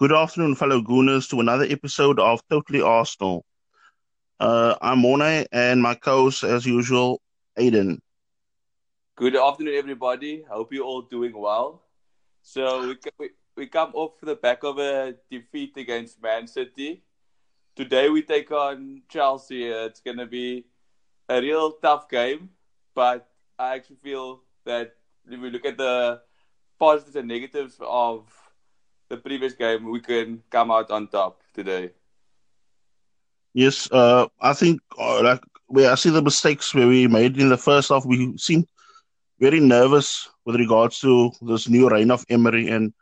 Good afternoon, fellow Gooners, to another episode of Totally Arsenal. Uh, I'm Mornay, and my co-host, as usual, Aiden. Good afternoon, everybody. I Hope you're all doing well. So we we come off the back of a defeat against Man City. Today we take on Chelsea. It's going to be a real tough game, but I actually feel that if we look at the positives and negatives of the previous game, we can come out on top today. Yes, uh, I think uh, like where I see the mistakes where we made in the first half, we seemed very nervous with regards to this new reign of Emery, and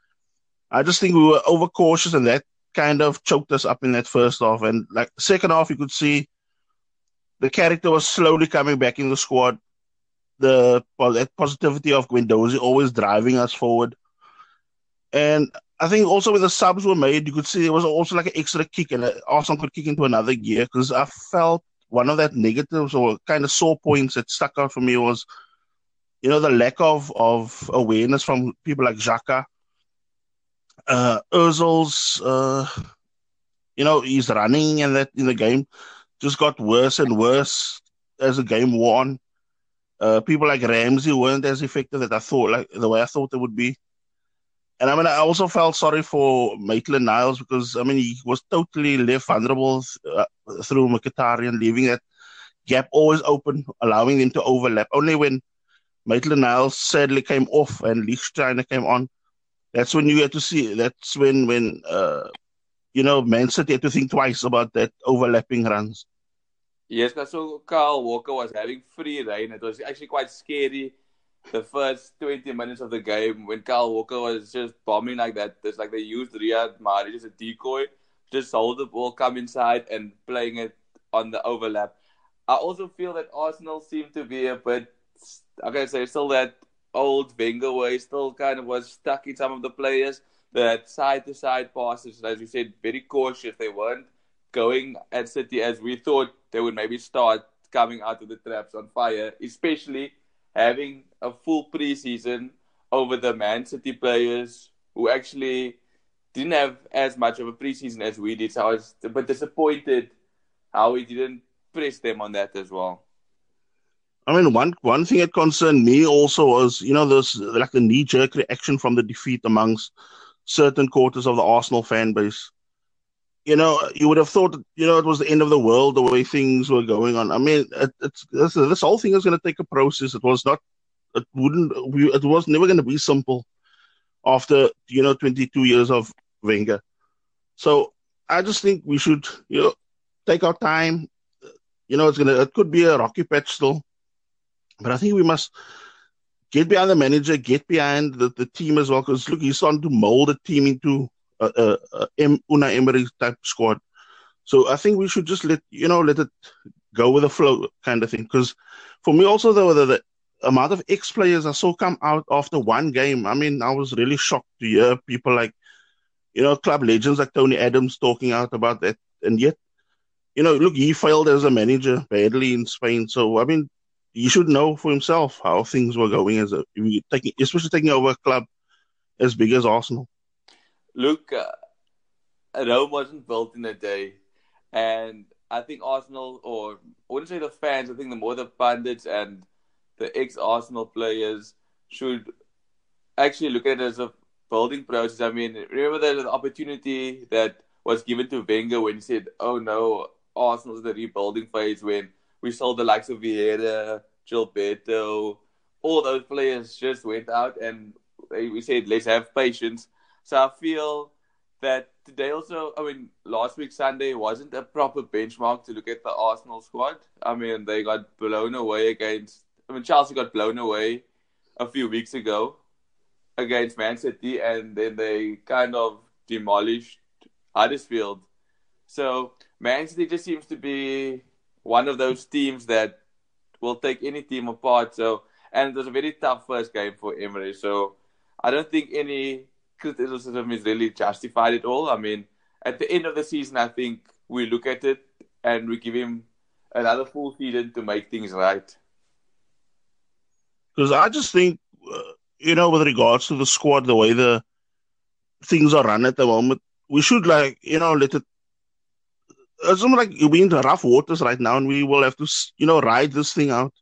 I just think we were overcautious, and that kind of choked us up in that first half. And like second half, you could see the character was slowly coming back in the squad. The well, that positivity of Guendouzi always driving us forward, and I think also when the subs were made, you could see there was also like an extra kick, and Arsenal could kick into another gear because I felt one of that negatives or kind of sore points that stuck out for me was, you know, the lack of of awareness from people like Xhaka. Uh, Ozil's, uh, you know, he's running and that in the game just got worse and worse as the game wore on. Uh, people like Ramsey weren't as effective as I thought, like the way I thought they would be. And I mean, I also felt sorry for Maitland Niles because I mean he was totally left vulnerable uh, through Mkhitaryan, leaving that gap always open, allowing them to overlap. Only when Maitland Niles sadly came off and Lichtsteiner came on, that's when you had to see. That's when when uh, you know Man City had to think twice about that overlapping runs. Yes, so Kyle Walker was having free reign. It was actually quite scary the first 20 minutes of the game when Kyle Walker was just bombing like that. It's like they used Riyad Mahrez as a decoy, just hold the ball, come inside, and playing it on the overlap. I also feel that Arsenal seem to be a bit, okay, say, still that old Wenger way, still kind of was stuck in some of the players. That side to side passes, as you said, very cautious. They weren't going at City as we thought they would maybe start coming out of the traps on fire, especially having a full preseason over the Man City players who actually didn't have as much of a preseason as we did. So I was a bit disappointed how we didn't press them on that as well. I mean, one one thing that concerned me also was, you know, this like the knee jerk reaction from the defeat amongst certain quarters of the Arsenal fan base. You know, you would have thought, you know, it was the end of the world the way things were going on. I mean, it, it's this, this whole thing is going to take a process. It was not it wouldn't it was never going to be simple after you know 22 years of Wenger. So I just think we should you know take our time. You know, it's gonna it could be a rocky patch still, but I think we must get behind the manager, get behind the, the team as well. Because look, he's starting to mold the team into a, Unai Emery type squad. So I think we should just let you know let it go with the flow kind of thing. Because for me also though the, the amount of ex players I saw come out after one game. I mean, I was really shocked to hear people like, you know, club legends like Tony Adams talking out about that. And yet, you know, look, he failed as a manager badly in Spain. So, I mean, he should know for himself how things were going as a, taking, especially taking over a club as big as Arsenal. Look, uh, Rome wasn't built in a day. And I think Arsenal, or I wouldn't say the fans, I think the more the pundits and the ex Arsenal players should actually look at it as a building process. I mean, remember the opportunity that was given to Wenger when he said, "Oh no, Arsenal's in the rebuilding phase." When we sold the likes of Vieira, Gilberto, all those players just went out, and we said, "Let's have patience." So I feel that today also, I mean, last week Sunday wasn't a proper benchmark to look at the Arsenal squad. I mean, they got blown away against I mean, Chelsea got blown away a few weeks ago against Man City, and then they kind of demolished Huddersfield. So Man City just seems to be one of those teams that will take any team apart. So, and it was a very tough first game for Emery. So, I don't think any criticism is really justified at all. I mean, at the end of the season, I think we look at it and we give him another full season to make things right. Because I just think, uh, you know, with regards to the squad, the way the things are run at the moment, we should like you know let it. It's almost like we're in rough waters right now, and we will have to you know ride this thing out.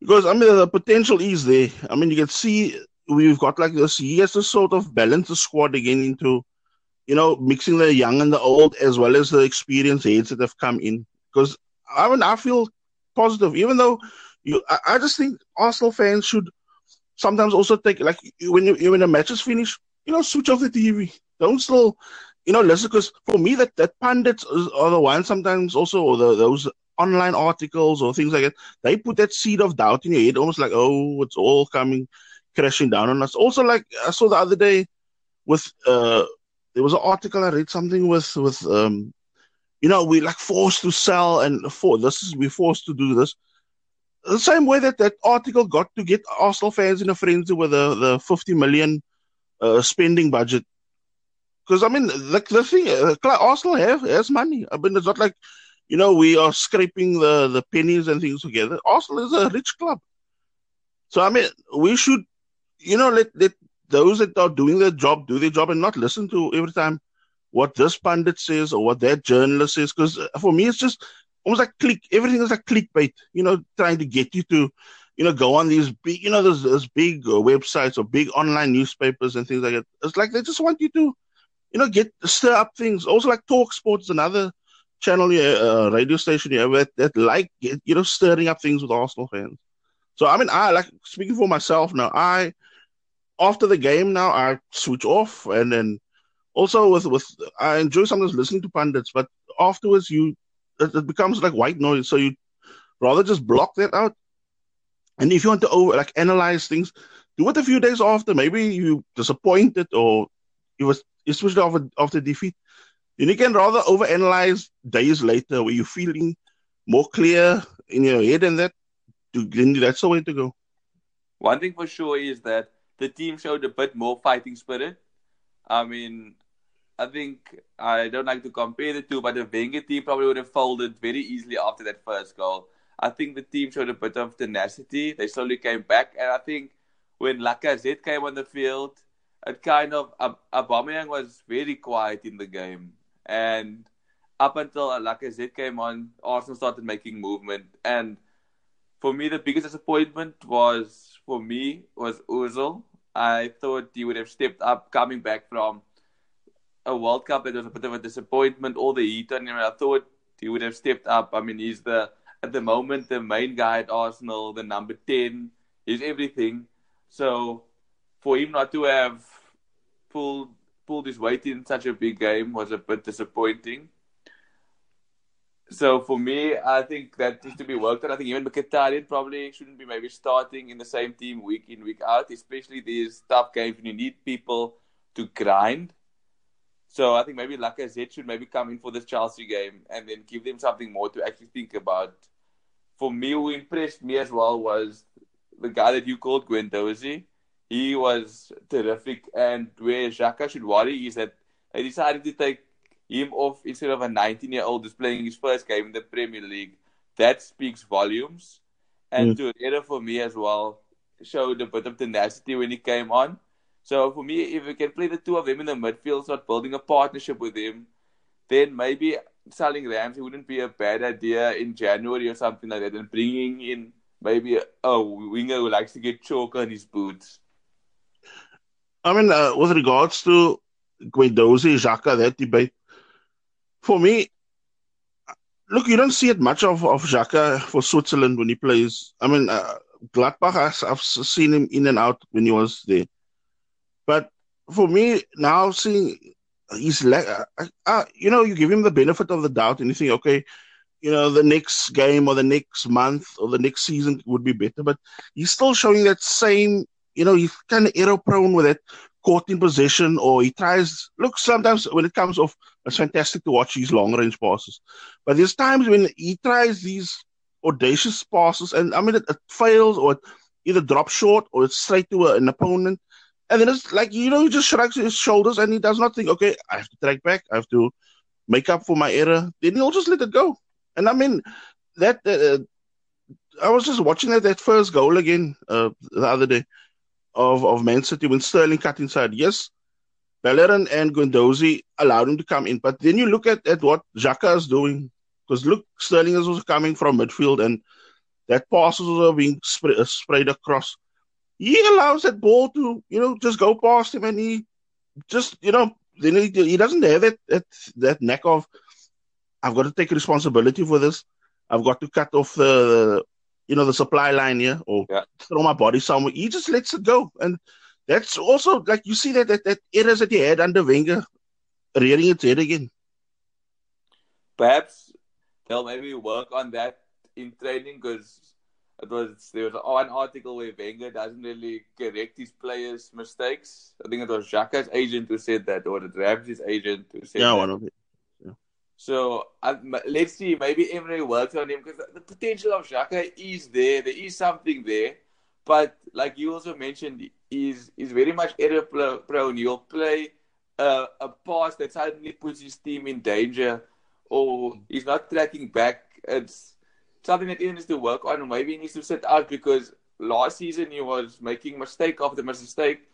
Because I mean, the potential is there. I mean, you can see we've got like this. He has to sort of balance the squad again into, you know, mixing the young and the old as well as the experienced heads that have come in. Because I mean, I feel positive, even though you. I, I just think Arsenal fans should sometimes also take like when you when the match is finished, you know, switch off the TV. Don't still, you know, listen because for me that that pundits are the ones sometimes also or the, those online articles or things like that. They put that seed of doubt in your head, almost like oh, it's all coming crashing down on us. Also, like I saw the other day with uh, there was an article I read something with with um, you know, we like forced to sell and for this is we forced to do this the same way that that article got to get Arsenal fans in a frenzy with the, the 50 million uh, spending budget. Because, I mean, the, the thing, uh, Arsenal have, has money. I mean, it's not like, you know, we are scraping the, the pennies and things together. Arsenal is a rich club. So, I mean, we should, you know, let, let those that are doing their job do their job and not listen to every time what this pundit says or what that journalist says. Because uh, for me, it's just almost like click. Everything is like clickbait. You know, trying to get you to, you know, go on these big, you know, those, those big uh, websites or big online newspapers and things like that. It's like they just want you to, you know, get stir up things. Also, like Talk Sports, another channel, uh, radio station here that, that like you know stirring up things with Arsenal fans. So I mean, I like speaking for myself now. I after the game now I switch off and then also with with I enjoy sometimes listening to pundits, but afterwards you it, it becomes like white noise. So you rather just block that out. And if you want to over like analyze things, do it a few days after. Maybe you disappointed or it was switched off after defeat. Then you can rather overanalyze days later where you're feeling more clear in your head and that then that's the way to go. One thing for sure is that the team showed a bit more fighting spirit. I mean, I think I don't like to compare the two, but the Wenger team probably would have folded very easily after that first goal. I think the team showed a bit of tenacity. They slowly came back, and I think when Lacazette came on the field, it kind of Aubameyang was very quiet in the game, and up until Lacazette came on, Arsenal started making movement. And for me, the biggest disappointment was for me was Ozil. I thought he would have stepped up coming back from a World Cup that was a bit of a disappointment. All the heat on him. I thought he would have stepped up. I mean, he's the at the moment the main guy at Arsenal, the number ten. He's everything. So for him not to have pulled pulled his weight in such a big game was a bit disappointing. So for me, I think that needs to be worked on. I think even Mkhitaryan probably shouldn't be maybe starting in the same team week in week out, especially these tough games when you need people to grind. So I think maybe Lacazette should maybe come in for this Chelsea game and then give them something more to actually think about. For me, who impressed me as well was the guy that you called Guendouzi. He was terrific. And where Xhaka should worry is that they decided to take him off instead of a 19 year old who's playing his first game in the Premier League. That speaks volumes. And mm. Torreira, for me as well, showed a bit of tenacity when he came on. So for me, if we can play the two of them in the midfield, start building a partnership with him, then maybe selling Ramsey wouldn't be a bad idea in January or something like that, and bringing in maybe a, a winger who likes to get chalk on his boots. I mean, uh, with regards to Guendouzi, Xhaka, that debate, for me, look, you don't see it much of, of Xhaka for Switzerland when he plays. I mean, uh, Gladbach, I've seen him in and out when he was there. But for me, now seeing he's like, uh, uh, you know, you give him the benefit of the doubt and you think, okay, you know, the next game or the next month or the next season would be better. But he's still showing that same, you know, he's kind of error prone with that caught in possession or he tries. Look, sometimes when it comes off, it's fantastic to watch these long range passes. But there's times when he tries these audacious passes and I mean, it, it fails or it either drops short or it's straight to a, an opponent. And then it's like, you know, he just shrugs his shoulders and he does not think, okay, I have to track back. I have to make up for my error. Then he'll just let it go. And I mean, that, uh, I was just watching that, that first goal again uh, the other day of, of Man City when Sterling cut inside. Yes, Bellerin and Guendouzi allowed him to come in. But then you look at, at what Xhaka is doing, because look, Sterling is also coming from midfield, and that pass is also being spray, uh, sprayed across. He allows that ball to, you know, just go past him, and he just, you know, then he, he doesn't have that, that that knack of, I've got to take responsibility for this. I've got to cut off the, you know, the supply line here, or Yeah. throw my body somewhere. He just lets it go, and that's also like you see that that, that errors that he had under Wenger rearing its head again. Perhaps they'll maybe work on that in training because it was there was an article where Wenger doesn't really correct his players' mistakes. I think it was Xhaka's agent who said that, or the Ramsey's agent who said Yeah, that. one of it. So uh, m- let's see. Maybe Emery works on him because the, the potential of Xhaka is there. There is something there, but like you also mentioned, he's he's very much error prone. He'll play uh, a pass that suddenly puts his team in danger, or he's not tracking back. It's something that he needs to work on. Maybe he needs to sit out because last season he was making mistake after mistake,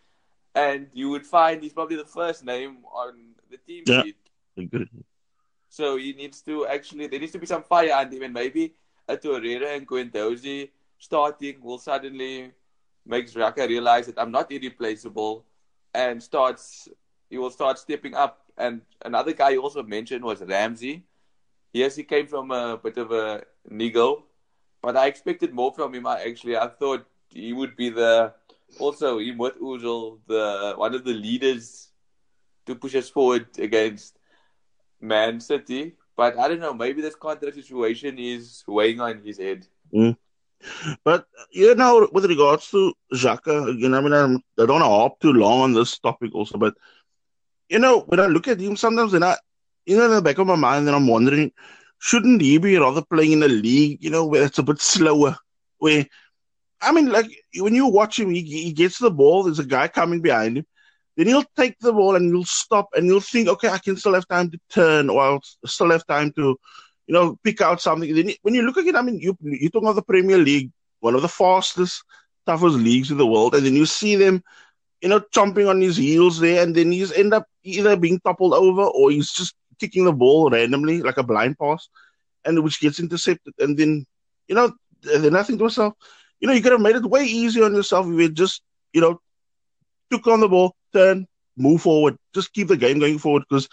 and you would find he's probably the first name on the team Yeah. sheet. So he needs to actually there needs to be some fire under him, and maybe a Torreira and Guendouzi starting will suddenly make Xhaka realize that I'm not irreplaceable, and starts he will start stepping up. And another guy you also mentioned was Ramsey. Yes, he came from a bit of a niggle, but I expected more from him. I actually I thought he would be the also him with Ozil, the one of the leaders to push us forward against Man City. But I don't know, maybe this contract situation is weighing on his head. Hmm. But you know, with regards to Xhaka, again, I mean, I'm, I don't want to hop too long on this topic also, but you know, when I look at him, sometimes I, you know, in the back of my mind, I'm wondering, shouldn't he be rather playing in a league, you know, where it's a bit slower, where, I mean, like when you watch him, he, he gets the ball, there's a guy coming behind him, then he'll take the ball and he'll stop and he'll think, okay, I can still have time to turn, or I'll still have time to, you know, pick out something. Then when you look at it, I mean, you you talk about the Premier League, one of the fastest, toughest leagues in the world, and then you see them, you know, chomping on his heels there, and then he's end up either being toppled over or he's just kicking the ball randomly like a blind pass, and which gets intercepted, and then you know, then I think to myself, you know, you could have made it way easier on yourself if you just, you know, took on the ball, turn, move forward, just keep the game going forward because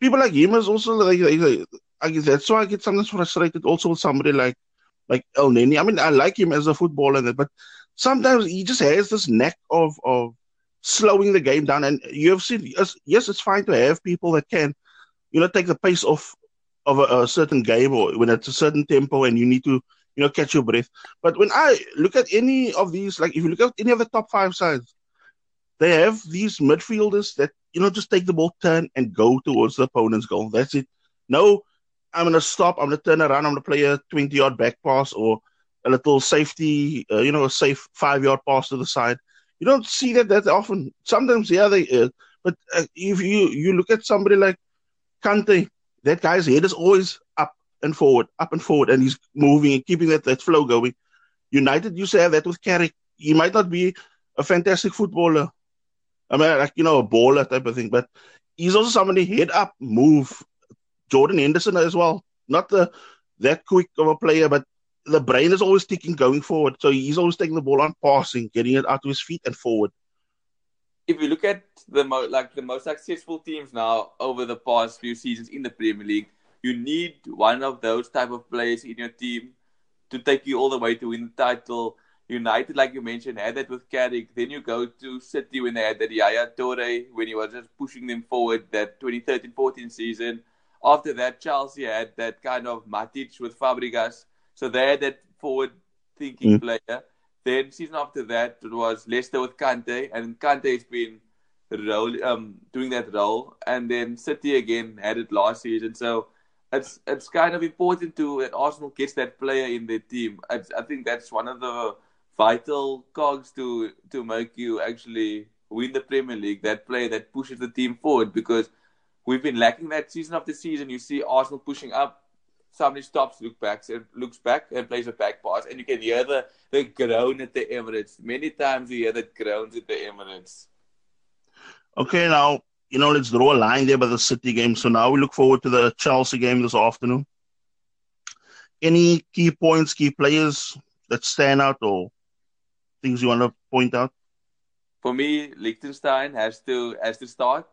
people like him is also like, like, like I guess that's why I get sometimes frustrated also with somebody like like Elneny. I mean, I like him as a footballer, but sometimes he just has this knack of of slowing the game down. And you have seen, yes, yes, it's fine to have people that can, you know, take the pace off of a, a certain game or when it's a certain tempo and you need to, you know, catch your breath. But when I look at any of these, like if you look at any of the top five sides, they have these midfielders that you know just take the ball, turn, and go towards the opponent's goal. That's it. No, I'm gonna stop. I'm gonna turn around. I'm gonna play a 20 yard back pass or a little safety, uh, you know, a safe five yard pass to the side. You don't see that that often. Sometimes, yeah, they. Uh, but uh, if you you look at somebody like Kante, that guy's head is always up and forward, up and forward, and he's moving and keeping that that flow going. United used to have that with Carrick. He might not be a fantastic footballer. I mean, like you know, a baller type of thing, but he's also somebody head up, move. Jordan Henderson as well, not the that quick of a player, but the brain is always ticking going forward. So he's always taking the ball on passing, getting it out to his feet and forward. If you look at the mo- like the most successful teams now over the past few seasons in the Premier League, you need one of those type of players in your team to take you all the way to win the title. United, like you mentioned, had that with Carrick. Then you go to City when they had that Yaya Toure, when he was just pushing them forward that 2013-14 season. After that, Chelsea had that kind of Matic with Fabregas. So they had that forward-thinking Mm. player. Then season after that, it was Leicester with Kante, and Kante has been role, um, doing that role. And then City again had it last season. So it's it's kind of important to that Arsenal gets that player in their team. It's, I think that's one of the vital cogs to to make you actually win the Premier League. That player that pushes the team forward because we've been lacking that season after season. You see Arsenal pushing up. Somebody stops, look back, and looks back and plays a back pass, and you can hear the, the groan at the Emirates. Many times you hear the groans at the Emirates. Okay, now you know, let's draw a line there by the City game. So now we look forward to the Chelsea game this afternoon. Any key points, key players that stand out, or things you want to point out? For me, Lichtsteiner has to has to start.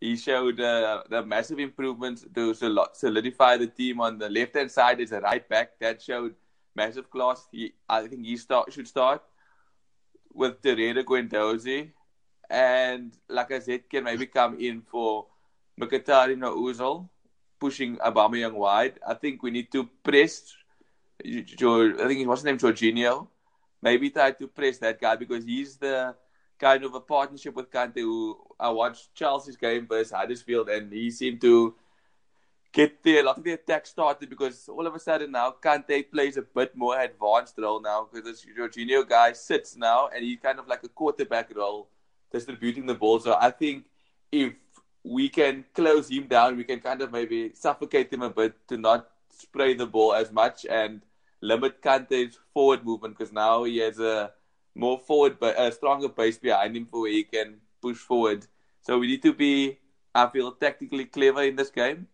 He showed uh, the massive improvements to solidify the team on the left hand side as a right back. That showed massive class. He, I think he start should start with Torreira Guendouzi and like I said, can maybe come in for Mkhitaryan or Ozil, pushing Aubameyang wide. I think we need to press. I think what's his name, Jorginho. Maybe try to press that guy because he's the kind of a partnership with Kante. Who I watched Chelsea's game versus Huddersfield, and he seemed to get there. A lot of the attack started because all of a sudden now Kante plays a bit more advanced role now because this Jorginho guy sits now and he's kind of like a quarterback role distributing the ball. So I think if we can close him down, we can kind of maybe suffocate him a bit to not spray the ball as much and limit Kante's forward movement because now he has a more forward, but a stronger base behind him for where he can push forward. So we need to be, I feel, tactically clever in this game.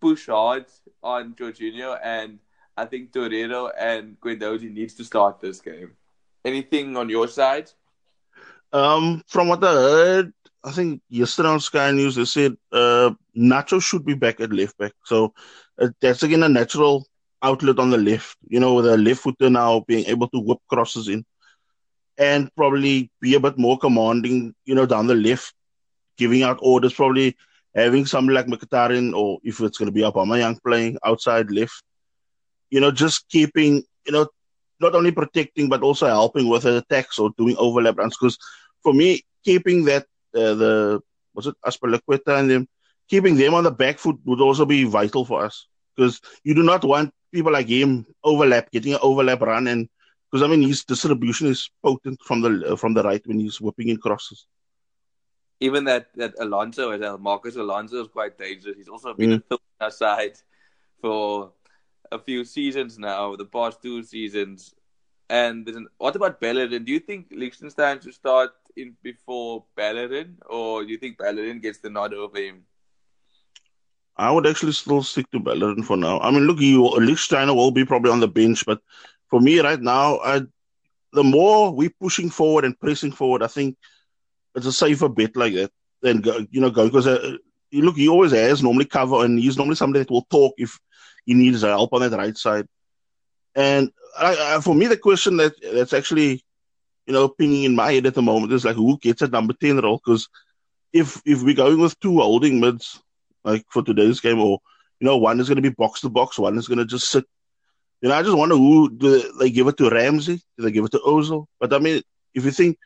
Push hard on Jorginho, and I think Torreira and Guendouzi needs to start this game. Anything on your side? Um, from what I heard, I think yesterday on Sky News they said uh, Nacho should be back at left back. So uh, that's again a natural outlet on the left. You know, with a left footer now being able to whip crosses in, and probably be a bit more commanding. You know, down the left, giving out orders. Probably having somebody like Mkhitaryan or if it's going to be Aubameyang playing outside left. You know, just keeping you know not only protecting but also helping with the attacks or doing overlap runs because for me, keeping that uh, the was it Azpilicueta and them keeping them on the back foot would also be vital for us because you do not want people like him overlap, getting an overlap run, and because I mean his distribution is potent from the from the right when he's whipping in crosses. Even that that Alonso, as uh, Marcos Alonso, is quite dangerous. He's also been mm. a side for a few seasons now, the past two seasons. And an, what about Bellerin? Do you think Lichtsteiner should start in before Bellerin, or do you think Bellerin gets the nod over him? I would actually still stick to Bellerin for now. I mean, look, you Lichtsteiner will be probably on the bench, but for me right now, I the more we're pushing forward and pressing forward, I think it's a safer bet like that than go, you know go because uh, look, he always has normally cover, and he's normally somebody that will talk if he needs help on that right side. And I, I, for me, the question that that's actually you know, pinging in my head at the moment is like who gets a number ten role? Because if if we're going with two holding mids like for today's game, or you know, one is going to be box to box, one is going to just sit. You know, I just wonder who do they give it to Ramsey? Do they give it to Ozil? But I mean, if you think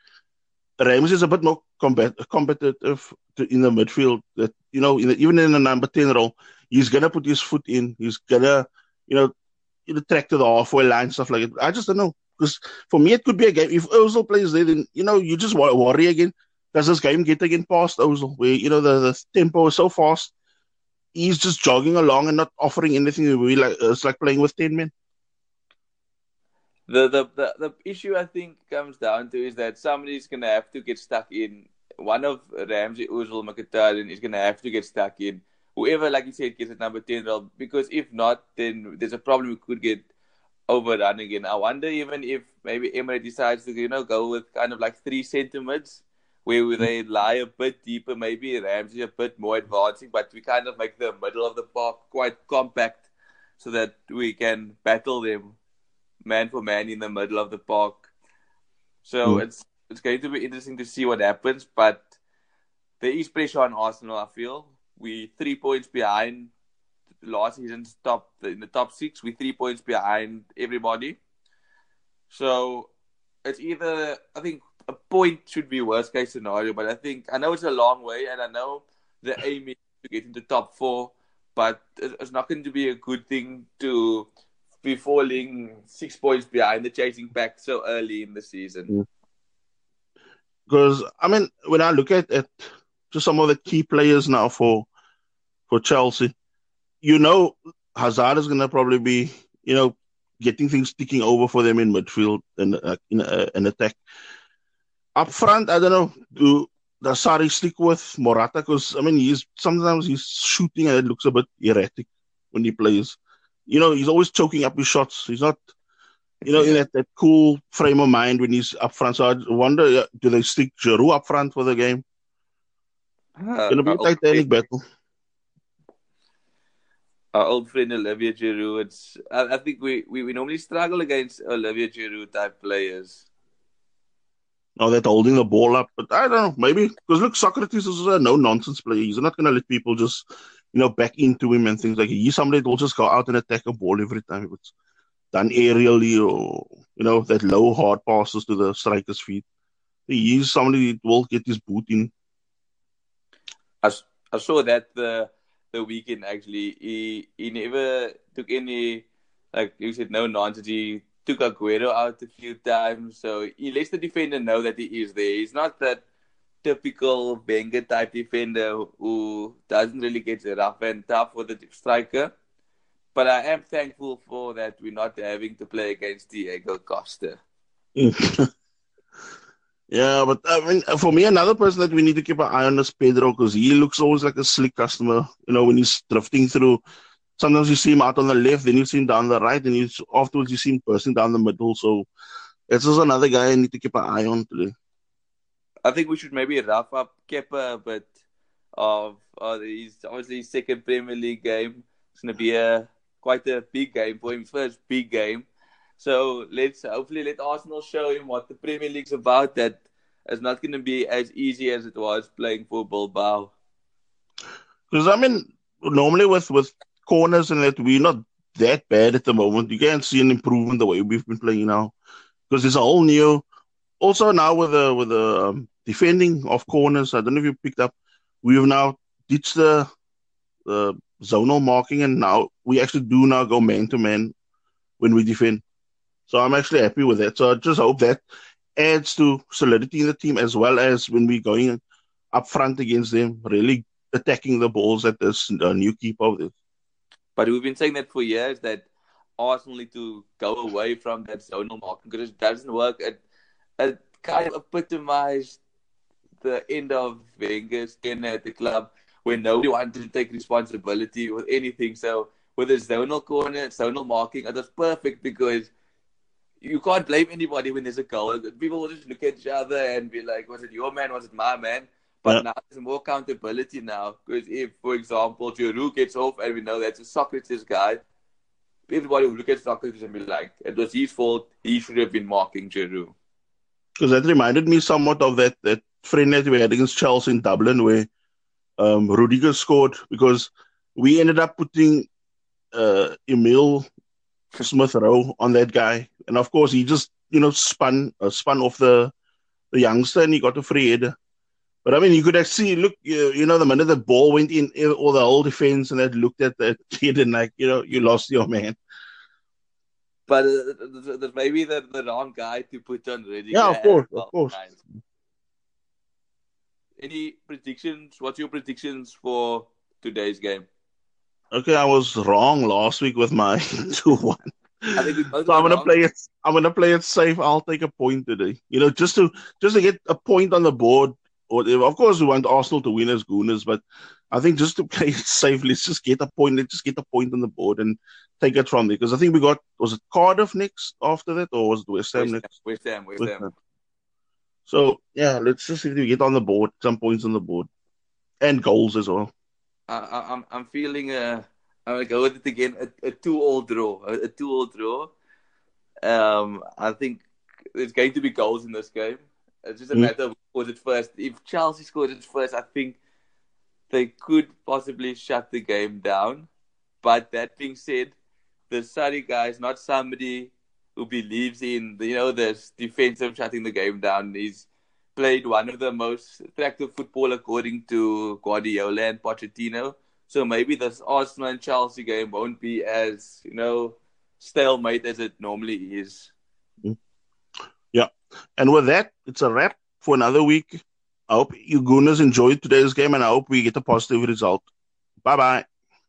Ramsey is a bit more combat, competitive to, in the midfield, that you know, in the, even in the number ten role, he's gonna put his foot in. He's gonna, you know, you know, track to the halfway line, stuff like it. I just don't know. Because for me, it could be a game. If Ozil plays there, then, you know, you just worry again. Does this game get again past Ozil? Where, you know, the, the tempo is so fast. He's just jogging along and not offering anything. We like It's like playing with 10 men. The, the, the, the issue I think comes down to is that somebody's going to have to get stuck in. One of Ramsey, Ozil, Mkhitaryan is going to have to get stuck in. Whoever, like you said, gets at number 10, because if not, then there's a problem we could get overrun again. I wonder even if maybe Emery decides to you know go with kind of like three centimeters where mm. they lie a bit deeper, maybe Ramsey a bit more advancing, but we kind of make the middle of the park quite compact so that we can battle them man for man in the middle of the park. So mm. it's it's going to be interesting to see what happens, but there is pressure on Arsenal. I feel we three points behind last season's top in the top six. We're three points behind everybody. So it's either I think a point should be worst case scenario, but I think I know it's a long way, and I know the aim is to get into top four, but it's not going to be a good thing to be falling six points behind the chasing pack so early in the season. Because I mean, when I look at at just some of the key players now for for Chelsea, you know Hazard is going to probably be, you know, getting things ticking over for them in midfield and uh, in uh, an attack. Up front, I don't know. Do does Sarri stick with Morata? Because I mean, he's sometimes he's shooting and it looks a bit erratic when he plays. You know, he's always choking up his shots. He's not, you know, in that, that cool frame of mind when he's up front. So I wonder, uh, do they stick Giroud up front for the game? Uh, Gonna be a uh, Titanic battle. Uh, Our old friend Olivier Giroud. It's I, I think we, we, we normally struggle against Olivier Giroud type players. Oh, that holding the ball up, but I don't know, maybe because look, Sokratis is a no nonsense player. He's not going to let people just, you know, back into him and things like. That. He's somebody that will just go out and attack a ball every time it's done aerially or you know that low hard passes to the striker's feet. He's somebody that will get his boot in. I, I saw that the the weekend actually. He he never took any like you said no nonsense. He took Aguero out a few times, so he lets the defender know that he is there. He's not that typical Wenger type defender who doesn't really get rough and tough for the striker. But I am thankful for that we're not having to play against Diego Costa. yeah, but I mean, for me, another person that we need to keep an eye on is Pedro because he looks always like a slick customer. You know, when he's drifting through sometimes you see him out on the left, then you see him down the right, and afterwards you see him bursting down the middle. So this is another guy I need to keep an eye on today. I think we should maybe wrap up Kepa a bit of uh, his obviously second Premier League game. It's going to be a quite a big game for him, first big game. So let's hopefully let Arsenal show him what the Premier League's about. That is not going to be as easy as it was playing for Bilbao. Because I mean, normally with with corners and that we're not that bad at the moment. You can't see an improvement the way we've been playing now because there's a whole new. Also now with the with the um, defending of corners, I don't know if you picked up. We have now ditched the the zonal marking, and now we actually do now go man to man when we defend. So I'm actually happy with that. So I just hope that adds to solidity in the team as well as when we're going up front against them, really attacking the balls at this uh, new keeper of this. But we've been saying that for years that Arsenal need to go away from that zonal marking because it doesn't work. It, it kind of epitomized the end of Wenger's tenure at the club when nobody wanted to take responsibility with anything. So with the zonal corner, zonal marking, it was perfect because you can't blame anybody when there's a goal. People will just look at each other and be like, was it your man? Was it my man? But yeah. now there's more accountability now. Because if, for example, Giroud gets off and we know that's a Sokratis guy, everybody will look at Sokratis and be like, it was his fault. He should have been marking Giroud. Because that reminded me somewhat of that, that friendly we had against Chelsea in Dublin where um, Rudiger scored because we ended up putting uh, Emile Smith Rowe on that guy. And of course, he just, you know, spun uh, spun off the, the youngster and he got a free header. But I mean, you could actually look, you, you know, the minute the ball went in, all the whole defense and that looked at that kid and like, you know, you lost your man. But uh, maybe the, the wrong guy to put on ready. Yeah, of course, of course. Any predictions? What's your predictions for today's game? Okay, I was wrong last week with my two one. I think we both so I'm gonna wrong. play it. I'm gonna play it safe. I'll take a point today. You know, just to just to get a point on the board Or of course, we want Arsenal to win as Gooners, but I think just to play it safe, let's just get a point. Let's just get a point on the board and take it from there. Because I think we got was it Cardiff next after that, or was it West Ham West next? West Ham, West, West Ham. Ham. So yeah, let's just see if we get on the board, some points on the board, and goals as well. I, am I'm, I'm feeling uh, I'm gonna go with it again. A, a two-all draw. A, a two-all draw. Um, I think there's going to be goals in this game. It's just a mm. matter of scores it first. If Chelsea scores it first, I think they could possibly shut the game down. But that being said, the Sarri guy is not somebody who believes in you know this defensive shutting the game down. He's played one of the most attractive football according to Guardiola and Pochettino. So maybe this Arsenal and Chelsea game won't be as you know stalemate as it normally is. Hmm. Yeah, and with that, it's a wrap for another week. I hope you Gooners enjoyed today's game and I hope we get a positive result. Bye-bye.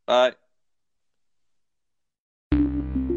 Bye.